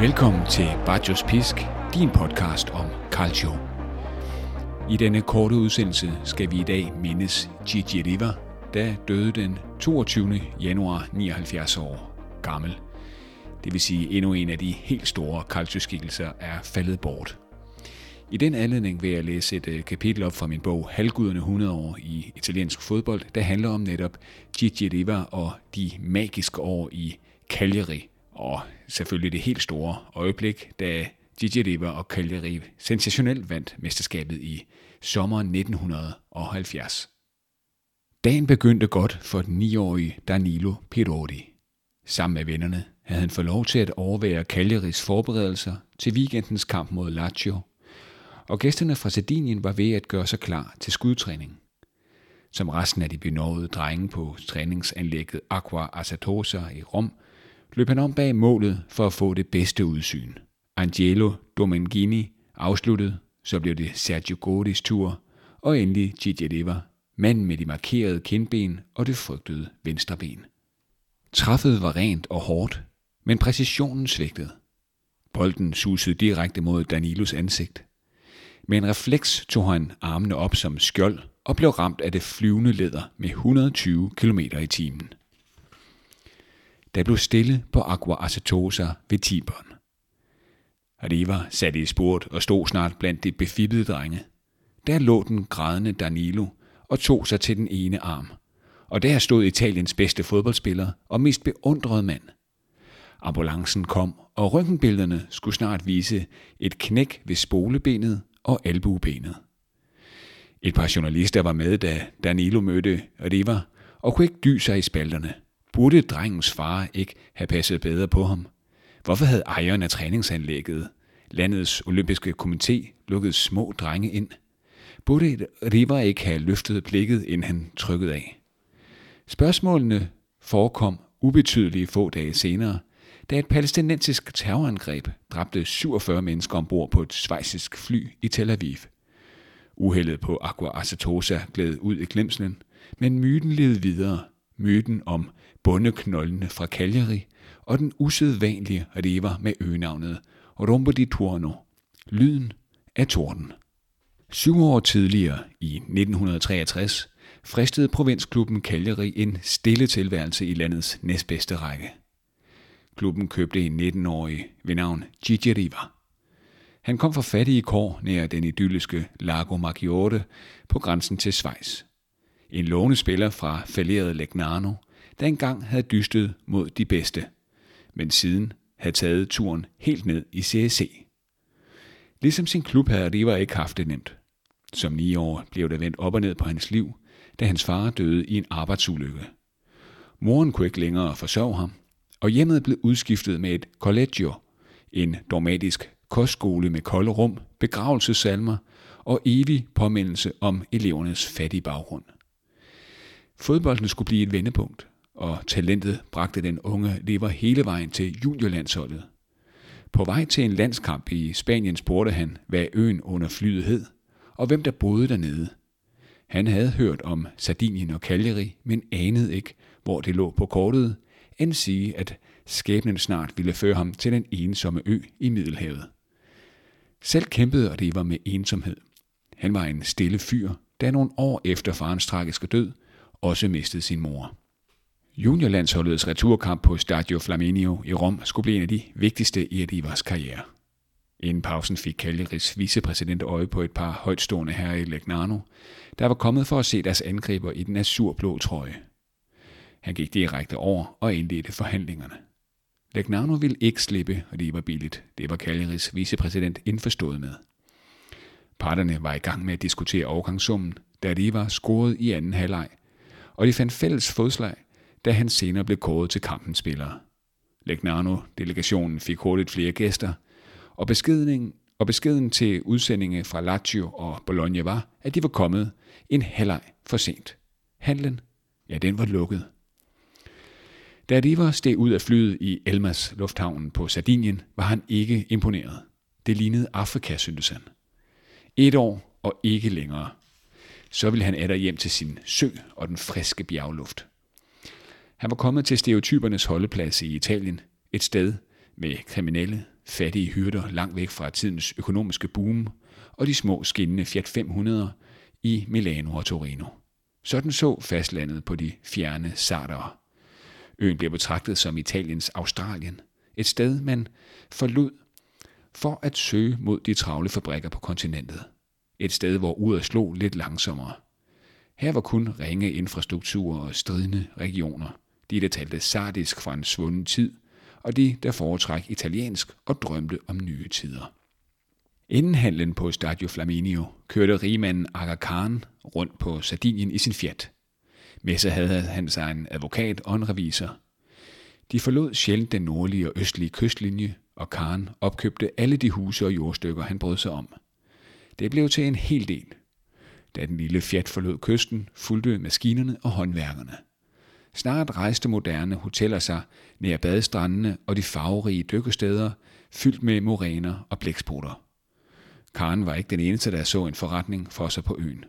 Velkommen til Bajos Pisk, din podcast om calcio. I denne korte udsendelse skal vi i dag mindes Gigi Riva, der døde den 22. januar 79 år gammel. Det vil sige, endnu en af de helt store calcio-skikkelser er faldet bort. I den anledning vil jeg læse et øh, kapitel op fra min bog Halvguderne 100 år i italiensk fodbold, der handler om netop Gigi Riva og de magiske år i Cagliari, og selvfølgelig det helt store øjeblik, da Gigi Riva og Cagliari sensationelt vandt mesterskabet i sommeren 1970. Dagen begyndte godt for den 9-årige Danilo Pirotti. Sammen med vennerne havde han fået lov til at overvære Cagliaris forberedelser til weekendens kamp mod Lazio, og gæsterne fra Sardinien var ved at gøre sig klar til skudtræning. Som resten af de benovede drenge på træningsanlægget Aqua Asatosa i Rom, løb han om bag målet for at få det bedste udsyn. Angelo Domengini afsluttede, så blev det Sergio Godis tur, og endelig Gigi Riva, manden med de markerede kindben og det frygtede venstre ben. Træffet var rent og hårdt, men præcisionen svigtede. Bolden susede direkte mod Danilos ansigt. Med en refleks tog han armene op som skjold og blev ramt af det flyvende læder med 120 km i timen. Der blev stille på Aqua Acetosa ved Tiberen. Arriva satte i spurt og stod snart blandt de befippede drenge. Der lå den grædende Danilo og tog sig til den ene arm. Og der stod Italiens bedste fodboldspiller og mest beundrede mand. Ambulancen kom, og røntgenbillederne skulle snart vise et knæk ved spolebenet og albuebenet. Et par journalister var med, da Danilo mødte Riva, og kunne ikke dy sig i spalterne. Burde drengens far ikke have passet bedre på ham? Hvorfor havde ejeren af træningsanlægget, landets olympiske komité, lukket små drenge ind? Burde Riva ikke have løftet blikket, inden han trykkede af? Spørgsmålene forekom ubetydelige få dage senere, da et palæstinensisk terrorangreb dræbte 47 mennesker ombord på et svejsisk fly i Tel Aviv. Uheldet på Aqua Acetosa gled ud i glemslen, men myten levede videre. Myten om bondeknoldene fra Cagliari og den usædvanlige river med øgenavnet Rombo di Turno, lyden af torden. Syv år tidligere, i 1963, fristede provinsklubben Cagliari en stille tilværelse i landets næstbedste række. Klubben købte en 19-årig ved navn Gigi Riva. Han kom fra fattige kår nær den idylliske Lago Maggiore på grænsen til Schweiz. En lånespiller fra fallerede Legnano, dengang havde dystet mod de bedste, men siden havde taget turen helt ned i CSC. Ligesom sin klub havde Riva ikke haft det nemt. Som ni år blev der vendt op og ned på hans liv, da hans far døde i en arbejdsulykke. Moren kunne ikke længere forsørge ham, og hjemmet blev udskiftet med et collegio, en dogmatisk kostskole med kolde rum, begravelsesalmer og evig påmindelse om elevernes fattige baggrund. Fodbolden skulle blive et vendepunkt, og talentet bragte den unge lever hele vejen til juniorlandsholdet. På vej til en landskamp i Spanien spurgte han, hvad øen under flyet hed, og hvem der boede dernede. Han havde hørt om Sardinien og Cagliari, men anede ikke, hvor det lå på kortet, end sige, at skæbnen snart ville føre ham til den ensomme ø i Middelhavet. Selv kæmpede var med ensomhed. Han var en stille fyr, der nogle år efter farens tragiske død også mistede sin mor. Juniorlandsholdets returkamp på Stadio Flaminio i Rom skulle blive en af de vigtigste i Adivas karriere. Inden pausen fik Cagliaris vicepræsident øje på et par højtstående herrer i Legnano, der var kommet for at se deres angriber i den azurblå trøje. Han gik direkte over og indledte forhandlingerne. Legnano ville ikke slippe, og det var billigt. Det var Cagliaris vicepræsident indforstået med. Parterne var i gang med at diskutere overgangssummen, da de var scoret i anden halvleg, og de fandt fælles fodslag, da han senere blev kåret til kampens spillere. Legnano-delegationen fik hurtigt flere gæster, og beskeden, og beskeden til udsendinge fra Lazio og Bologna var, at de var kommet en halvleg for sent. Handlen, ja, den var lukket. Da Riva steg ud af flyet i Elmas lufthavnen på Sardinien, var han ikke imponeret. Det lignede Afrika, syntes han. Et år og ikke længere. Så ville han ætter hjem til sin sø og den friske bjergluft. Han var kommet til stereotypernes holdeplads i Italien, et sted med kriminelle, fattige hyrder langt væk fra tidens økonomiske boom, og de små skinnende Fiat 500 i Milano og Torino. Sådan så fastlandet på de fjerne sardere. Øen bliver betragtet som Italiens Australien, et sted man forlod for at søge mod de travle fabrikker på kontinentet. Et sted, hvor uret slog lidt langsommere. Her var kun ringe infrastruktur og stridende regioner. De, der talte sardisk fra en svunden tid, og de, der foretræk italiensk og drømte om nye tider. Inden handlen på Stadio Flaminio kørte rigmanden Aga Khan rundt på Sardinien i sin Fiat. Med sig havde han sig en advokat og en revisor. De forlod sjældent den nordlige og østlige kystlinje, og Khan opkøbte alle de huse og jordstykker, han brød sig om. Det blev til en hel del. Da den lille Fiat forlod kysten, fulgte maskinerne og håndværkerne. Snart rejste moderne hoteller sig nær badestrandene og de farverige dykkesteder, fyldt med moræner og blæksprutter. Karen var ikke den eneste, der så en forretning for sig på øen.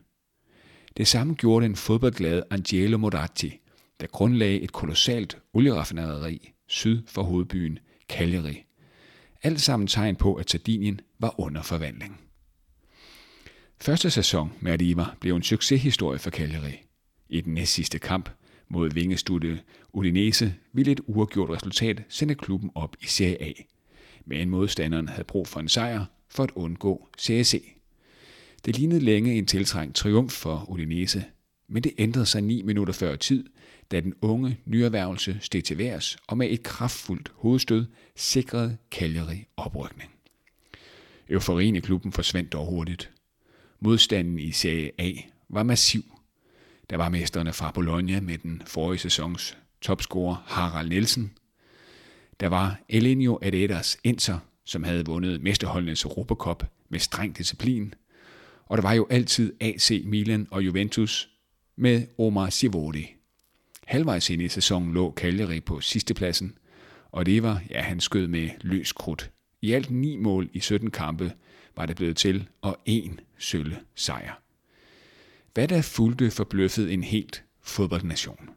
Det samme gjorde den fodboldglade Angelo Moratti, der grundlagde et kolossalt olieraffinaderi syd for hovedbyen Cagliari. Alt sammen tegn på, at Sardinien var under forvandling. Første sæson med Arriva blev en succeshistorie for Cagliari. I den næstsidste kamp mod vingestudie Udinese ville et uafgjort resultat sende klubben op i Serie A. Men modstanderen havde brug for en sejr for at undgå CSC. Det lignede længe en tiltrængt triumf for Udinese, men det ændrede sig ni minutter før tid, da den unge nyerhvervelse steg til værs og med et kraftfuldt hovedstød sikrede Cagliari oprykning. Euforien i klubben forsvandt dog hurtigt. Modstanden i Serie A var massiv. Der var mesterne fra Bologna med den forrige sæsons topscorer Harald Nielsen. Der var Elenio Adedas Inter, som havde vundet mesterholdenes Europacup med streng disciplin. Og der var jo altid AC Milan og Juventus med Omar Sivori. Halvvejs ind i sæsonen lå Cagliari på sidstepladsen, og det var, ja, han skød med løs krudt. I alt ni mål i 17 kampe var det blevet til, og én sølle sejr. Hvad der fulgte forbløffede en helt fodboldnation.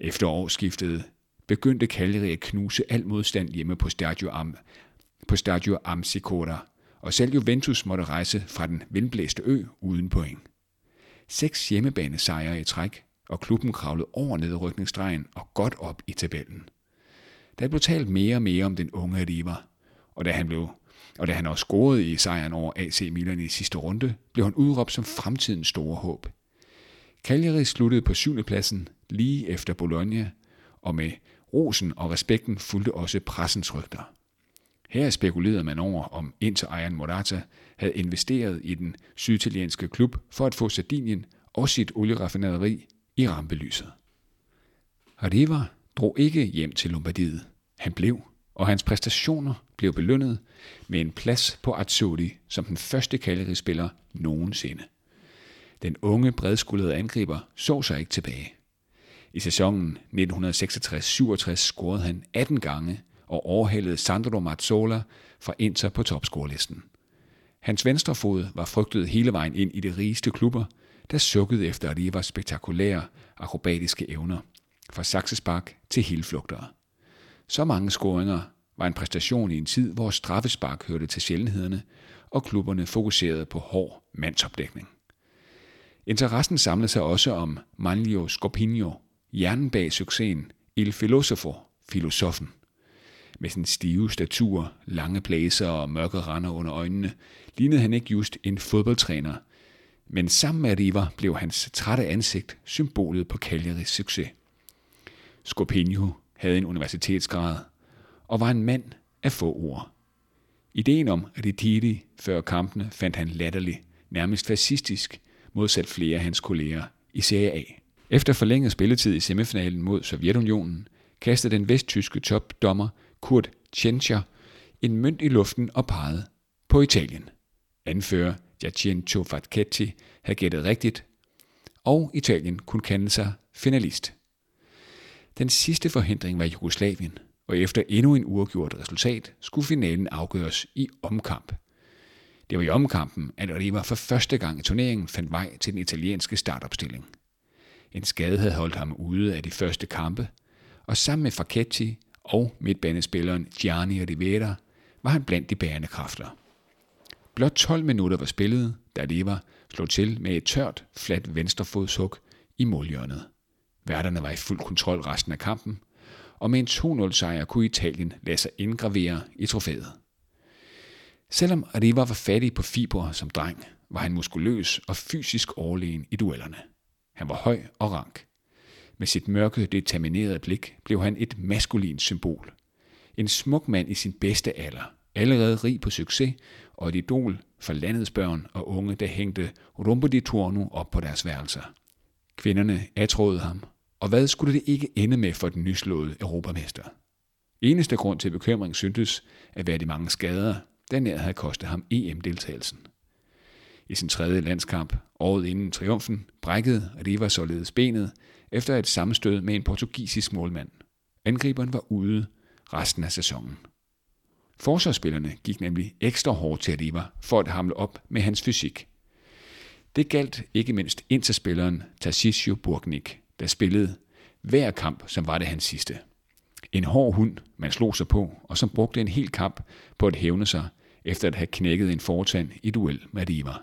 Efter årsskiftet begyndte Cagliari at knuse al modstand hjemme på Stadio Am, på Stadio Amsicora, og selv Juventus måtte rejse fra den vindblæste ø uden point. Seks hjemmebanesejre i træk, og klubben kravlede over nedrykningsstregen og godt op i tabellen. Der blev talt mere og mere om den unge Riva, og da han blev og da han også scorede i sejren over AC Milan i sidste runde, blev han udråbt som fremtidens store håb. Cagliari sluttede på 7. pladsen lige efter Bologna, og med rosen og respekten fulgte også pressens rygter. Her spekulerede man over, om Inter-ejeren Morata havde investeret i den syditalienske klub for at få Sardinien og sit olieraffinaderi i rampelyset. Arriva drog ikke hjem til Lombardiet. Han blev, og hans præstationer blev belønnet med en plads på Azzurri som den første Cagliari-spiller nogensinde. Den unge, bredskuldrede angriber så sig ikke tilbage. I sæsonen 1966-67 scorede han 18 gange og overhalede Sandro Mazzola fra Inter på topscorelisten. Hans venstre fod var frygtet hele vejen ind i de rigeste klubber, der sukkede efter Rivas spektakulære akrobatiske evner, fra saksespark til helflugtere. Så mange scoringer var en præstation i en tid, hvor straffespark hørte til sjældenhederne, og klubberne fokuserede på hård mandsopdækning. Interessen samlede sig også om Manlio Scorpino, hjernen bag succesen Il Filosofo, filosofen. Med sin stive statur, lange blæser og mørke render under øjnene, lignede han ikke just en fodboldtræner. Men sammen med Riva blev hans trætte ansigt symbolet på Cagliaris succes. Scorpino havde en universitetsgrad og var en mand af få ord. Ideen om Ritiri før kampene fandt han latterlig, nærmest fascistisk, modsat flere af hans kolleger i Serie A. Efter forlænget spilletid i semifinalen mod Sovjetunionen, kastede den vesttyske topdommer Kurt Tschentscher en mønt i luften og pegede på Italien. Anfører Giacinto Fatchetti havde gættet rigtigt, og Italien kunne kende sig finalist. Den sidste forhindring var Jugoslavien, og efter endnu en uafgjort resultat skulle finalen afgøres i omkamp. Det var i omkampen, at Riva for første gang i turneringen fandt vej til den italienske startopstilling. En skade havde holdt ham ude af de første kampe, og sammen med Facchetti og midtbanespilleren Gianni Rivera var han blandt de bærende kræfter. Blot 12 minutter var spillet, da Leva slog til med et tørt, fladt venstrefodshug i målhjørnet. Værterne var i fuld kontrol resten af kampen, og med en 2-0 sejr kunne Italien lade sig indgravere i trofæet. Selvom Arriva var fattig på fiber som dreng, var han muskuløs og fysisk overlegen i duellerne. Han var høj og rank. Med sit mørke, determinerede blik blev han et maskulint symbol. En smuk mand i sin bedste alder, allerede rig på succes og et idol for landets børn og unge, der hængte Rumbo di Torno op på deres værelser. Kvinderne atråede ham, og hvad skulle det ikke ende med for den nyslåede europamester? Eneste grund til bekymring syntes at være de mange skader, der nær havde kostet ham EM-deltagelsen. I sin tredje landskamp, året inden triumfen, brækkede Riva således benet efter et sammenstød med en portugisisk målmand. Angriberen var ude resten af sæsonen. Forsvarsspillerne gik nemlig ekstra hårdt til Riva for at hamle op med hans fysik. Det galt ikke mindst interspilleren Tassisio Burgnik, der spillede hver kamp, som var det hans sidste. En hård hund, man slog sig på, og som brugte en hel kamp på at hævne sig, efter at have knækket en fortand i duel med Riva.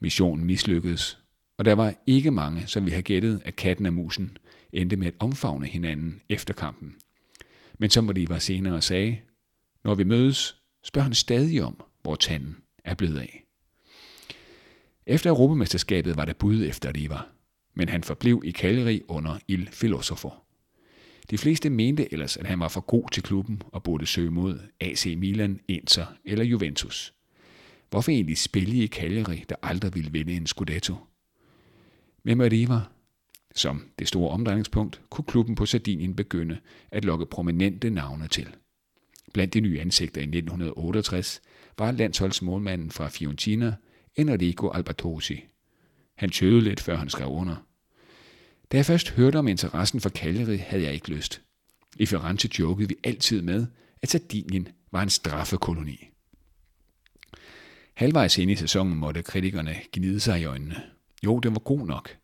Missionen mislykkedes, og der var ikke mange, som vi har gættet, at katten og musen endte med at omfavne hinanden efter kampen. Men som Riva senere sagde, når vi mødes, spørger han stadig om, hvor tanden er blevet af. Efter Europamesterskabet var der bud efter Riva, men han forblev i Cagliari under Il Filosofo. De fleste mente ellers, at han var for god til klubben og burde søge mod AC Milan, Inter eller Juventus. Hvorfor egentlig spille i Cagliari, der aldrig ville vinde en Scudetto? Med Mariva som det store omdrejningspunkt, kunne klubben på Sardinien begynde at lokke prominente navne til. Blandt de nye ansigter i 1968 var landsholdsmålmanden fra Fiorentina, Enrico Albertosi. Han tøvede lidt, før han skrev under. Da jeg først hørte om interessen for Cagliari, havde jeg ikke lyst. I Firenze jokede vi altid med, at Sardinien var en straffekoloni. Halvvejs ind i sæsonen måtte kritikerne gnide sig i øjnene. Jo, det var god nok.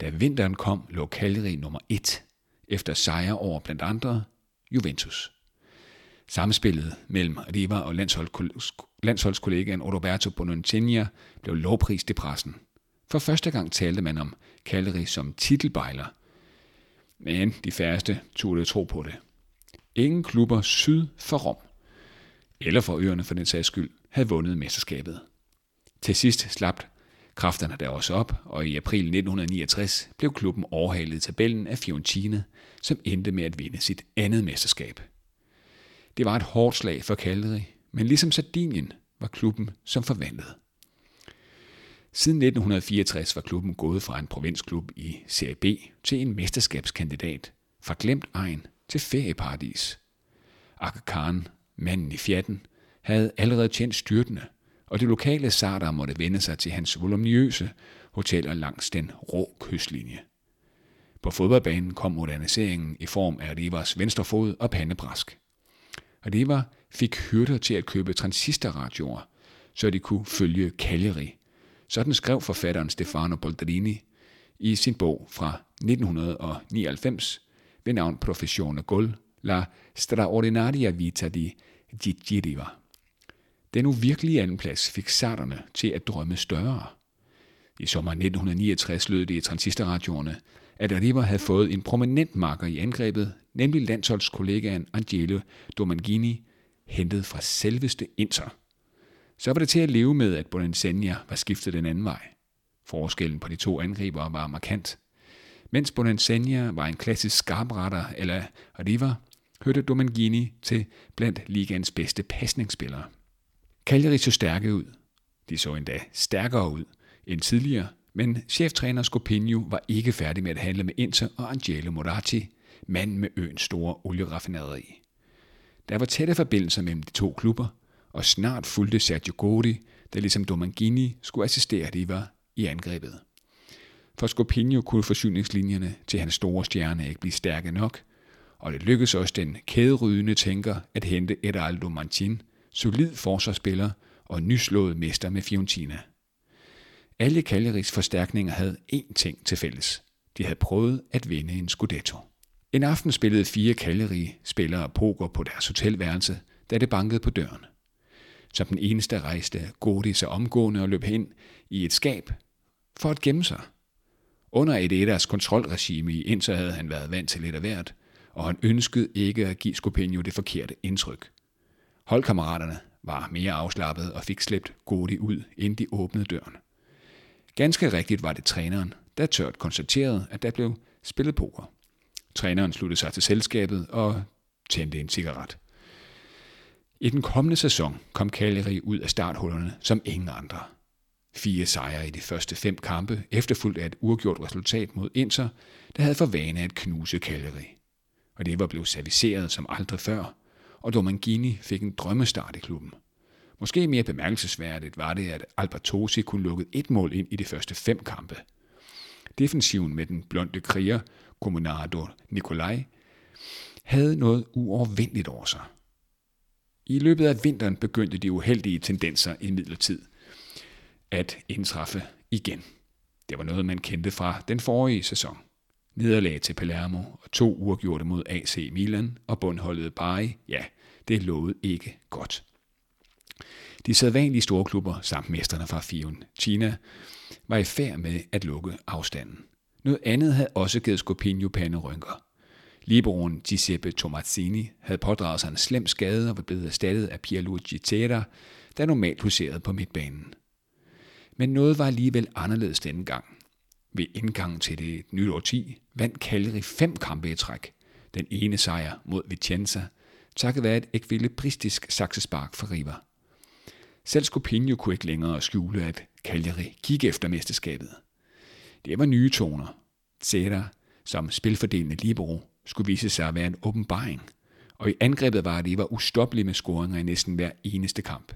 Da vinteren kom, lå Cagliari nummer et, efter sejre over blandt andre Juventus. Samspillet mellem Riva og landsholdskollegaen Roberto Bononcenia blev lovprist i pressen. For første gang talte man om Kalleri som titelbejler, men de færreste turde tro på det. Ingen klubber syd for Rom, eller for øerne for den sags skyld, havde vundet mesterskabet. Til sidst slap kræfterne der også op, og i april 1969 blev klubben overhalet i tabellen af Fiorentina, som endte med at vinde sit andet mesterskab. Det var et hårdt slag for Cagliari, men ligesom Sardinien var klubben som forvandlet. Siden 1964 var klubben gået fra en provinsklub i Serie B til en mesterskabskandidat, fra glemt egen til ferieparadis. Akka Khan, manden i fjatten, havde allerede tjent styrtende, og det lokale sardar måtte vende sig til hans voluminøse hoteller langs den rå kystlinje. På fodboldbanen kom moderniseringen i form af Rivas venstrefod og pandebræsk. Riva fik hyrder til at købe transistorradioer, så de kunne følge Cagliari. Sådan skrev forfatteren Stefano Boldrini i sin bog fra 1999 ved navn Professione Gol, La straordinaria vita di Gigiriva. Den uvirkelige andenplads fik sarterne til at drømme større. I sommer 1969 lød det i transistorradioerne, at Riva havde fået en prominent marker i angrebet, nemlig landsholdskollegaen Angelo Domangini, hentet fra selveste Inter. Så var det til at leve med, at Bonansenia var skiftet den anden vej. Forskellen på de to angribere var markant. Mens Bonansenia var en klassisk skarpretter eller river, hørte Domangini til blandt ligaens bedste pasningsspillere. Cagliari så stærke ud. De så endda stærkere ud end tidligere, men cheftræner Scopinio var ikke færdig med at handle med Inter og Angelo Moratti, manden med øens store olieraffinaderi. Der var tætte forbindelser mellem de to klubber, og snart fulgte Sergio Gori, der ligesom Domangini skulle assistere Riva i angrebet. For Scopinio kunne forsyningslinjerne til hans store stjerne ikke blive stærke nok, og det lykkedes også den kæderydende tænker at hente Eraldo Manchin, solid forsvarsspiller og nyslået mester med Fiorentina. Alle Cagliaris forstærkninger havde én ting til fælles. De havde prøvet at vinde en Scudetto. En aften spillede fire Cagliari-spillere poker på deres hotelværelse, da det bankede på døren. Som den eneste rejste Godi sig omgående og løb hen i et skab for at gemme sig. Under et etters kontrolregime i Inter havde han været vant til lidt af hvert, og han ønskede ikke at give Scopinio det forkerte indtryk. Holdkammeraterne var mere afslappet og fik slæbt Godi ud, inden de åbnede døren. Ganske rigtigt var det træneren, der tørt konstaterede, at der blev spillet poker. Træneren sluttede sig til selskabet og tændte en cigaret. I den kommende sæson kom Cagliari ud af starthullerne som ingen andre. Fire sejre i de første fem kampe, efterfulgt af et uafgjort resultat mod Inter, der havde for vane at knuse Cagliari. Og det var blevet serviceret som aldrig før, og Domangini fik en drømmestart i klubben. Måske mere bemærkelsesværdigt var det, at Albertosi kunne lukke et mål ind i de første fem kampe. Defensiven med den blonde kriger, Comunardo Nicolai, havde noget uovervindeligt over sig. I løbet af vinteren begyndte de uheldige tendenser i midlertid at indtræffe igen. Det var noget, man kendte fra den forrige sæson. Nederlag til Palermo og to uafgjorte mod AC Milan og bundholdet Bari, ja, det lovede ikke godt. De sædvanlige store klubber samt mesterne fra Kina var i færd med at lukke afstanden. Noget andet havde også givet Scopinio panderynker. Liberoen Giuseppe Tomazzini havde pådraget sig en slem skade og var blevet erstattet af Pierluigi Tera, der normalt huserede på midtbanen. Men noget var alligevel anderledes denne gang. Ved indgangen til det nye årti vandt Cagliari fem kampe i træk. Den ene sejr mod Vicenza, takket være et ekvilibristisk saksespark for Riva. Selv Scopinio kunne ikke længere skjule, at Cagliari gik efter mesterskabet. Det var nye toner. Zeta, som spilfordelende libero, skulle vise sig at være en åbenbaring, og i angrebet var det var ustoppelige med scoringer i næsten hver eneste kamp.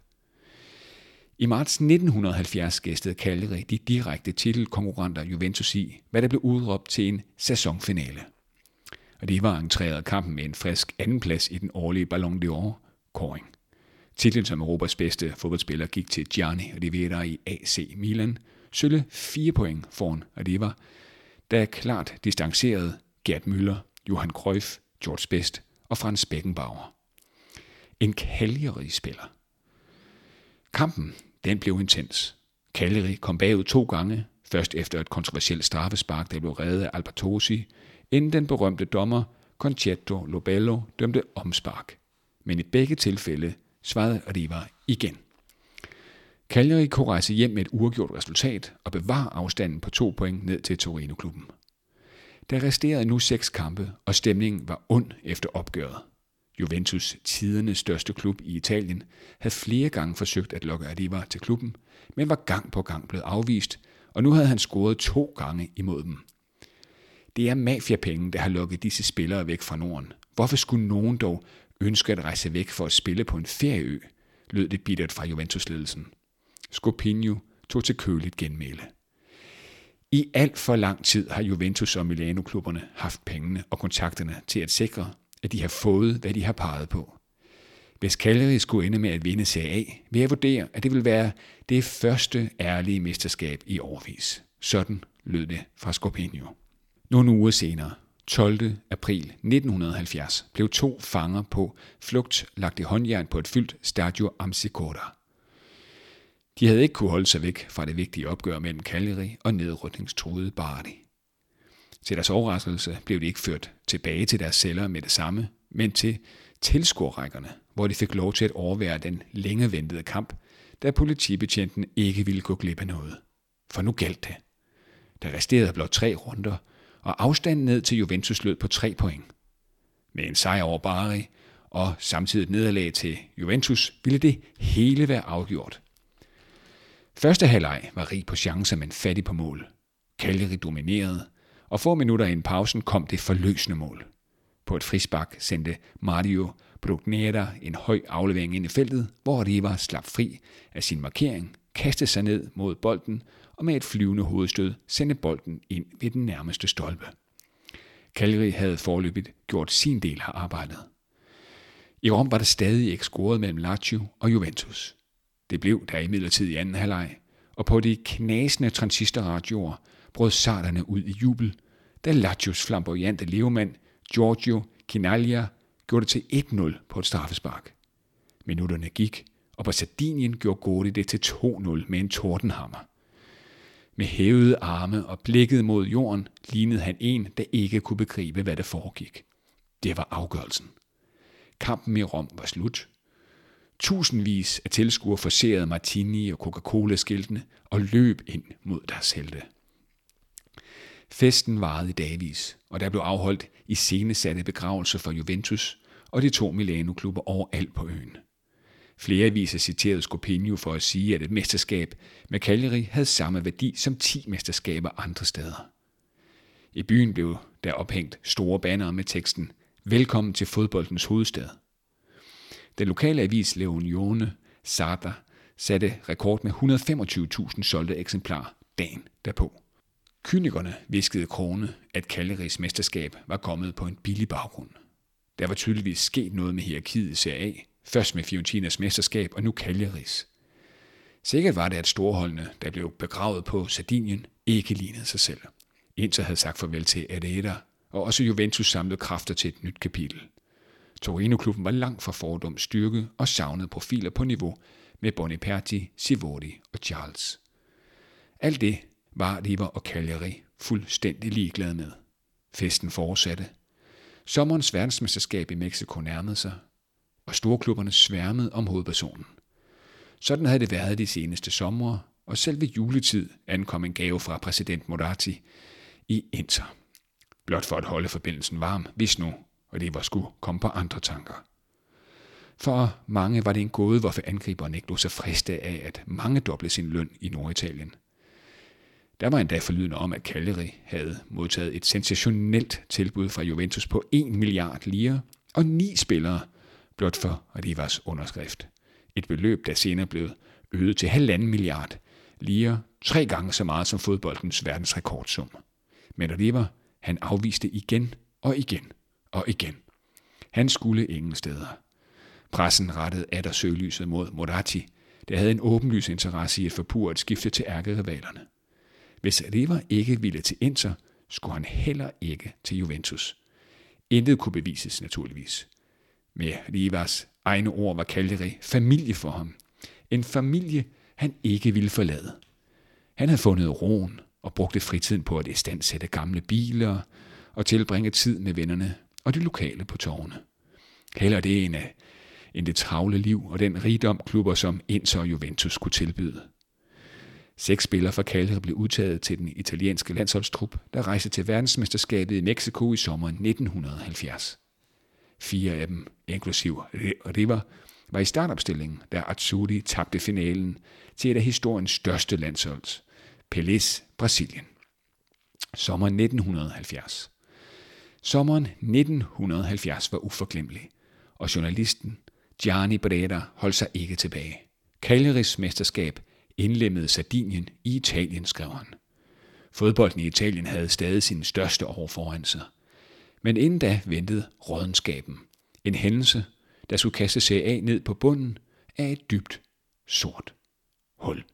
I marts 1970 gæstede Cagliari de direkte titelkonkurrenter Juventus i, hvad der blev udråbt til en sæsonfinale. Og de var entreret kampen med en frisk andenplads i den årlige Ballon d'Or kåring. Titlen som Europas bedste fodboldspiller gik til Gianni Rivera i AC Milan, sølle fire point foran Rivera, der klart distancerede Gerd Müller, Johan Cruyff, George Best og Franz Beckenbauer. En Cagliari-spiller. Kampen den blev intens. Cagliari kom bagud to gange, først efter et kontroversielt straffespark, der blev reddet af Albertosi, inden den berømte dommer Concetto Lobello dømte omspark. Men i begge tilfælde svarede Riva igen. Cagliari kunne rejse hjem med et uafgjort resultat og bevare afstanden på to point ned til Torino-klubben. Der resterede nu seks kampe, og stemningen var ond efter opgøret. Juventus, tidernes største klub i Italien, havde flere gange forsøgt at lokke Arriva til klubben, men var gang på gang blevet afvist, og nu havde han scoret to gange imod dem. Det er mafiapenge, der har lukket disse spillere væk fra Norden. Hvorfor skulle nogen dog ønske at rejse væk for at spille på en ferieø, lød det bittert fra Juventus-ledelsen. Scopinio tog til køligt genmæle. I alt for lang tid har Juventus og Milano-klubberne haft pengene og kontakterne til at sikre, at de har fået, hvad de har peget på. Hvis Cagliari skulle ende med at vinde Serie A, vil jeg vurdere, at det vil være det første ærlige mesterskab i årvis. Sådan lød det fra Scorpino. Nogle uger senere, 12. april 1970, blev to fanger på flugt lagt i håndjern på et fyldt Stadio Amsicora. De havde ikke kunne holde sig væk fra det vigtige opgør mellem Cagliari og nedrykningstruede Bari. Til deres overraskelse blev de ikke ført tilbage til deres celler med det samme, men til tilskuerrækkerne, hvor de fik lov til at overvære den længe ventede kamp, da politibetjenten ikke ville gå glip af noget. For nu galt det. Der resterede blot tre runder, og afstanden ned til Juventus lød på tre point. Med en sejr over Bari og samtidig et nederlag til Juventus ville det hele være afgjort. Første halvleg var rig på chancer, men fattig på mål. Cagliari dominerede, og få minutter i pausen kom det forløsende mål. På et frisbak sendte Mario Brugnera en høj aflevering ind i feltet, hvor Riva slap fri af sin markering, kastede sig ned mod bolden og med et flyvende hovedstød sendte bolden ind ved den nærmeste stolpe. Cagliari havde forløbigt gjort sin del af arbejdet. I Rom var der stadig ikke scoret mellem Lazio og Juventus. Det blev der imidlertid i anden halvleg, og på de knasende transistorradioer brød sarterne ud i jubel, da Lazios flamboyante levemand Giorgio Kinaglia gjorde det til 1-0 på et straffespark. Minutterne gik, og på Sardinien gjorde Gordi det til 2-0 med en tordenhammer. Med hævede arme og blikket mod jorden lignede han en, der ikke kunne begribe, hvad der foregik. Det var afgørelsen. Kampen i Rom var slut. Tusindvis af tilskuere forserede Martini og Coca-Cola-skiltene og løb ind mod deres helte. Festen varede i dagvis, og der blev afholdt i senesatte begravelser for Juventus og de to Milano-klubber overalt på øen. Flere aviser citerede Scopinio for at sige, at et mesterskab med Cagliari havde samme værdi som 10 mesterskaber andre steder. I byen blev der ophængt store bannere med teksten Velkommen til fodboldens hovedstad. Den lokale avis Leonione Sada satte rekord med 125.000 solgte eksemplarer dagen derpå. Kynikerne viskede krone, at Kalleris mesterskab var kommet på en billig baggrund. Der var tydeligvis sket noget med hierarkiet i Serie A, først med Fiorentinas mesterskab og nu Kalleris. Sikkert var det, at storholdene, der blev begravet på Sardinien, ikke lignede sig selv. Inter havde sagt farvel til Adeta, og også Juventus samlede kræfter til et nyt kapitel. Torino-klubben var langt fra fordom styrke og savnede profiler på niveau med Boniperti, Sivori og Charles. Alt det var River og Cagliari fuldstændig ligeglade med. Festen fortsatte. Sommerens verdensmesterskab i Mexico nærmede sig, og storklubberne sværmede om hovedpersonen. Sådan havde det været de seneste somre, og selv ved juletid ankom en gave fra præsident Moratti i Inter. Blot for at holde forbindelsen varm, hvis nu, og det var skulle komme på andre tanker. For mange var det en gåde, hvorfor angriberen ikke lå sig friste af at mange doble sin løn i Norditalien. Der var endda forlydende om, at Cagliari havde modtaget et sensationelt tilbud fra Juventus på 1 milliard lire og ni spillere, blot for Rivas underskrift. Et beløb, der senere blev øget til halvanden milliard lire, tre gange så meget som fodboldens verdensrekordsum. Men Riva, han afviste igen og igen og igen. Han skulle ingen steder. Pressen rettede atter søgelyset mod Moratti, der havde en åbenlys interesse i at forpure et skifte til ærkerivalerne. Hvis River ikke ville til Inter, skulle han heller ikke til Juventus. Intet kunne bevises naturligvis. Med Rivas egne ord var Cagliari familie for ham. En familie, han ikke ville forlade. Han havde fundet roen og brugte fritiden på at istandsætte gamle biler og tilbringe tid med vennerne og de lokale på tårne. Heller det end, end det travle liv og den rigdom klubber som Inter og Juventus kunne tilbyde. Seks spillere fra Cagliari blev udtaget til den italienske landsholdstrup, der rejste til verdensmesterskabet i Mexico i sommeren 1970. Fire af dem, inklusiv River, var i startopstillingen, da Azzurri tabte finalen til et af historiens største landsholds, Pelés Brasilien. Sommeren 1970. Sommeren 1970 var uforglemmelig, og journalisten Gianni Breda holdt sig ikke tilbage. Cagliaris mesterskab indlemmede Sardinien i Italien, skrev han. Fodbolden i Italien havde stadig sin største år foran sig. Men inden da ventede rådenskaben. En hændelse, der skulle kaste sig ned på bunden af et dybt, sort hul.